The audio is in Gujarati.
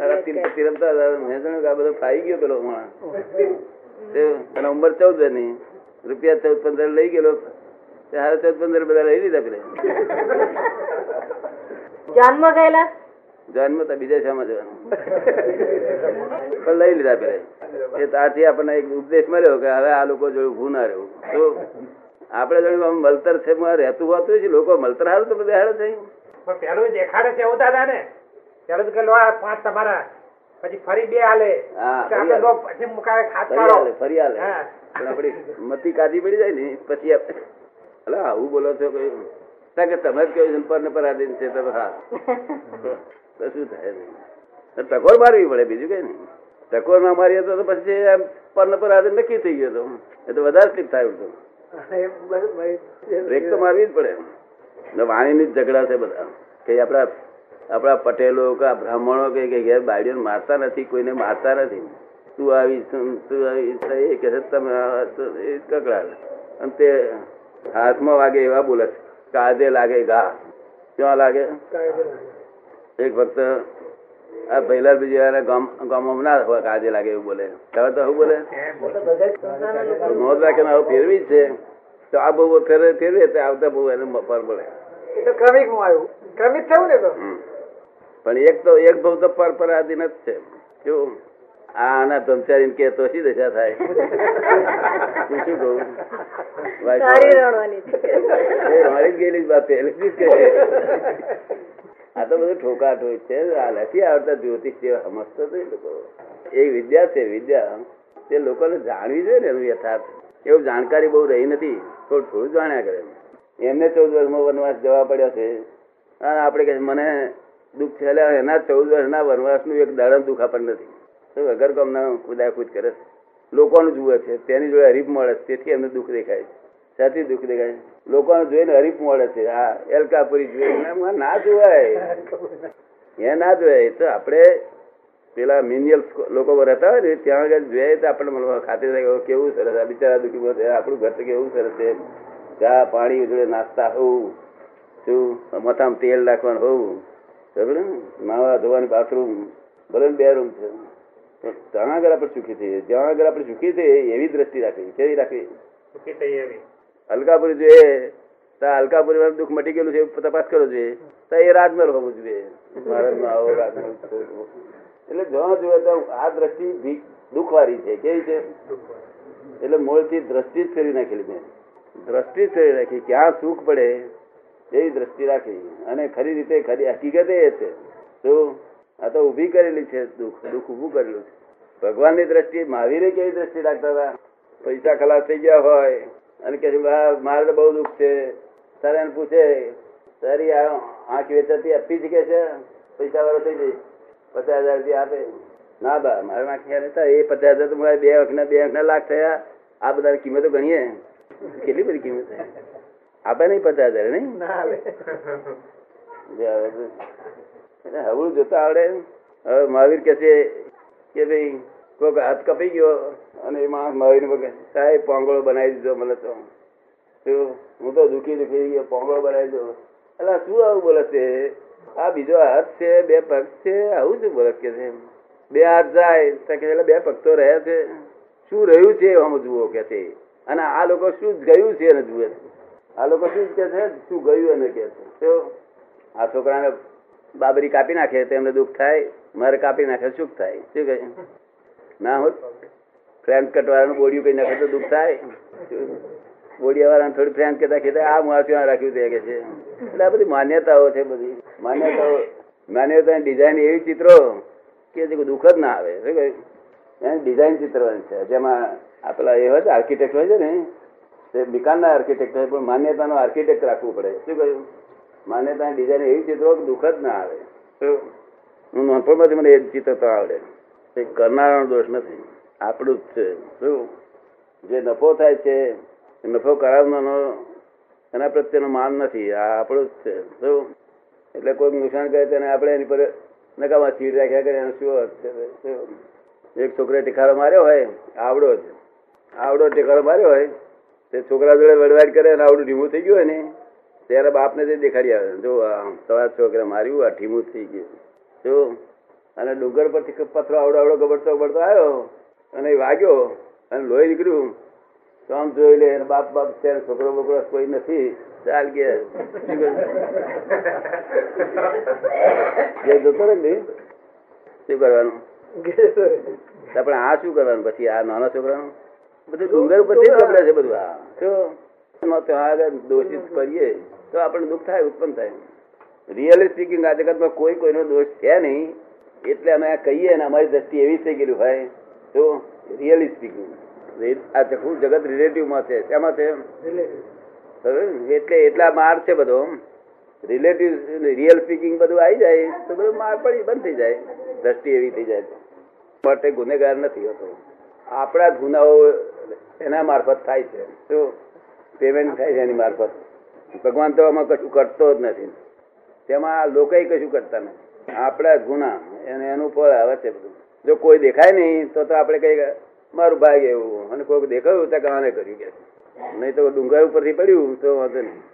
અરે તીર- હતા. મેં જાણ્યું કે આ બધો ફાઈ ગયો પેલો માણસ. ઉંમર ચૌદની રૂપિયા ચૌદ પંદર લઈ ગયેલો. હારે ચૌદ પંદર બધા લઈ લીધા પેલા. જન્મ ગયેલા? જન્મ તો બીજા શામાં જવાનું. પણ લઈ લીધા પેલા. એ ત્યારથી આપણને એક ઉપદેશ મળ્યો કે હવે આ લોકો જોયું ભૂ ના રહેવું. તો આપણે જોયું આમ મલતર છે રહેતું હોતું છે લોકો મલતર હારું તો બધા હારે થઈ પણ પેલું દેખાડે છે એવું દાદા ને. પેલું કે લો આ પાંચ તમારા. પછી ફરી બે હાલે હા, કે ફરી આપણે લો પછી મુકાવે ખાત ફરી પાડો હાલે ફરી હાલે પણ આપણી મતી કાઢી પડી જાય ને પછી એટલે આવું બોલો છો કે તમે જ કહ્યું છે ને પર ને પરાધીન છે તમે હા. તો શું થાય નહીં ટકોર મારવી પડે બીજું કઈ નહીં. ટકોર ના મારીએ તો તો પછી એમ પર ને પરાધીન નક્કી થઈ ગયો તો. એ તો વધારે સ્લીપ થાય ઉલટું બ્રેક તો મારવી જ પડે ને વાણીની જ ઝઘડા છે બધા. કે આપણા આપણા પટેલો કે બ્રાહ્મણો કે ઘેર બાયડીઓને મારતા નથી કોઈને મારતા નથી. તું આવી તું આવી એ તમે એ અને તે હાથમાં વાગે એવા બોલે છે કાજે લાગે ઘા. ક્યાં લાગે? એક વખત આ ભૈલાલ બીજી ગામ ગામમાં ના હોય કાજે લાગે એવું બોલે. હવે તો શું બોલે? નોંધ રાખીને હવે ફેરવી જ છે. તો આ બહુ ફેરવે ફેરવે તો આવતા બહુ એને પર પડે એ તો ક્રમિક આવ્યું. ક્રમિક થયું ને તો? પણ એક તો એક ભાવ તો પરપરાધીન જ છે. કેવું? આ આના બ્રહ્મચારી કે તો શી દશા થાય? શું કહું? રણવાની મારી ગયેલી જ વાત પહેલેથી જ કહે? આ તો બધું ઠોકાઠોક છે. આ નથી આવડતા જ્યોતિષ જેવા સમજતો તો એ લોકો. એ વિદ્યા છે વિદ્યા. તે લોકોને જાણવી જોઈએ ને એનું યથાર્થ. એવું જાણકારી બહુ રહી નથી. થોડું થોડું જાણ્યા કરે. એમને ચૌદ વર્ષમાં વનવાસ જવા પડ્યો છે. અને આપણે કહે મને દુઃખ છે એના ચૌદ વર્ષના વનવાસનું એક દાડમ દુઃખ આપણને નથી. વગર કામના ખુદાખુદ કરે છે. લોકોનું જુએ છે, તેની જોડે હરીફ મળે છે, તેથી એમને દુઃખ દેખાય છે. સાથી દુઃખ દેખાય લોકોને જોઈને હરીફ મળે છે. હા, એલકાપુરી જોઈને ના જોવાય. એ ના જોવાય. તો આપણે પેલા મિનિયલ લોકો રહેતા હોય ને, ત્યાં આગળ જોઈએ તો આપણને ખાતરી થાય કેવું સરસ. આ બિચારા દુઃખી આપણું ઘર કેવું સરસ છે. ચા પાણી જોડે નાસ્તા હોવું શું? મથામાં તેલ નાખવાનું હોવું ને? નાવા ધોવાની બાથરૂમ ભલે બે રૂમ છે. ત્યાં આગળ આપણે સુખી થઈએ. જ્યાં આગળ આપણે સુખી થઈએ એવી દ્રષ્ટિ રાખવી કેવી રાખવી સુખી થઈ એવી. અલકાપુરી જોઈએ તો અલકાપુરી દુઃખ મટી ગયેલું છે તપાસ કરો જોઈએ. તો એ રાજમહેલ હોવું જોઈએ. મહારાજનો આવો રાજમહેલ એટલે જ્યાં જોઈએ તો આ દ્રષ્ટિ દુઃખવાળી છે. કેવી છે? એટલે મૂળથી દ્રષ્ટિ જ કરી નાખેલી મેં દ્રષ્ટિ થઈ રાખી ક્યાં સુખ પડે એવી દ્રષ્ટિ રાખી. અને ખરી રીતે ખરી હકીકત એ છે. તો આ તો ઊભી કરેલી છે દુઃખ. દુઃખ ઊભું કરેલું છે. ભગવાનની દ્રષ્ટિ મહાવીરે કેવી દ્રષ્ટિ રાખતા હતા? પૈસા ખલાસ થઈ ગયા હોય અને કે છે, "બા, મારે તો બહુ દુઃખ છે. તારે એને પૂછે તારી આ આંખ વેચાતી આપી જ કે છે? પૈસા વાળો થઈ જઈશ પચાસ હજાર રૂપિયા આપે. ના બા મારે આંખ એ પચાસ હજાર તો મારે બે આંખના બે આંખના લાખ થયા. આ બધા કિંમતો ગણીએ. કેટલી બધી કિંમત? આપે નહીં પચાસ હજાર નહીં? હવળું જોતા આવડે. હવે મહાવીર કે છે કે ભાઈ કોઈક હાથ કપાઈ ગયો અને એ માણસ મહાવીર સાહેબ પોંગળો બનાવી દીધો મને તો. હું તો દુખી દુખી ગયો પોંગળો બનાવી દો. એટલે શું આવું બોલે છે? આ બીજો હાથ છે બે પગ છે આવું શું બોલે કે છે બે હાથ જાય એટલે બે પગ તો રહ્યા છે. શું રહ્યું છે આમ જુઓ કે છે. અને આ લોકો શું ગયું છે એને જુએ આ લોકો શું કે છે? શું ગયું એને કે છે? આ છોકરાને બાબરી કાપી નાખે તો એમને દુઃખ થાય, મારે કાપી નાખે સુખ થાય. શું કહે? ના હોત? ફ્રેન્ચ કટવાળાનું બોડિયું કઈ નાખે તો દુઃખ થાય. બોડિયાવાળાને થોડી ફ્રેન્ચ કટ નાખી આ માણસ ક્યાં રાખ્યું તે? કે છે. એટલે બધી માન્યતાઓ છે બધી. માન્યતાઓ, માન્યતાની ડિઝાઇન એવી ચિત્રો કે દુઃખ જ ના આવે. શું કહ્યું એની ડિઝાઇન ચિત્રવાની છે. જેમાં આપેલા એ હોય છે આર્કિટેક્ટ હોય છે ને, તે મિકાનના આર્કિટેક્ટ હોય, પણ માન્યતાનો આર્કિટેક્ટ રાખવું પડે. શું કહ્યું? માન્યતાની ડિઝાઇન એવી ચિત્રો કે દુઃખ જ ના આવે. હું નોંધપણમાંથી મને એ ચિત્ર તો આવડે. એ કરનારાનો દોષ નથી. આપણું જ છે. શું? જે નફો થાય છે, એ નફો કરાવવાનો એના પ્રત્યેનો માન નથી. આ આપણું જ છે. શું? એટલે કોઈક નુકસાન કરે તેને આપણે એની પર નકામાં ચીડ રાખ્યા કરે, એનો શું અર્થ છે? એક છોકરે ટીખારો માર્યો હોય આવડો જ. આવડો ટીખારો માર્યો હોય તે છોકરા જોડે વડવાડ કરે અને આવડું ઢીમું થઈ ગયું હોય ને ત્યારે બાપને તે દેખાડી આવે. જો તમારા છોકરા માર્યું આ ઢીમું થઈ ગયું. જો અને ડુંગર પરથી પથરો આવડો આવડો ગબડતો ગબડતો આવ્યો અને એ વાગ્યો અને લોહી નીકળ્યું. તો આમ જોઈ લે અને બાપ બાપ છે છોકરો બોકરો કોઈ નથી. ચાલ ગયા જે જતો રહે શું કરવાનું? આપણે આ શું કરવાનું? પછી આ નાના છોકરાનું? બધું ડુંગર ઉપર કપડે છે બધું. આ શું આગળ દોષિત કરીએ તો આપણને દુઃખ થાય ઉત્પન્ન થાય. રિયલી સ્પીકિંગ આ જગતમાં કોઈ કોઈનો દોષ છે નહીં એટલે અમે આ કહીએ ને અમારી દ્રષ્ટિ એવી થઈ ગયેલું હોય તો રિયલી સ્પીકિંગ આ ચખું જગત રિલેટિવમાં છે. શેમાં છે? એટલે એટલા માર છે બધો. રિલેટિવ રિયલ સ્પીકિંગ બધું આવી જાય તો બધું માર પડી બંધ થઈ જાય. દ્રષ્ટિ એવી થઈ જાય. માટે ગુનેગાર નથી હોતો. આપણા જ ગુનાઓ એના મારફત થાય છે. શું પેમેન્ટ થાય છે એની મારફત. ભગવાન તો આમાં કશું કરતો જ નથી. તેમાં લોકો કશું કરતા નથી. આપણા જ ગુના એને એનું ફળ આવે છે બધું. જો કોઈ દેખાય નહીં, તો તો આપણે કઈ મારું ભાગ એવું. અને કોઈક દેખાયું તો કાને કર્યું કે નહીં તો ડુંગર ઉપરથી પડ્યું તો વાંધો નહીં.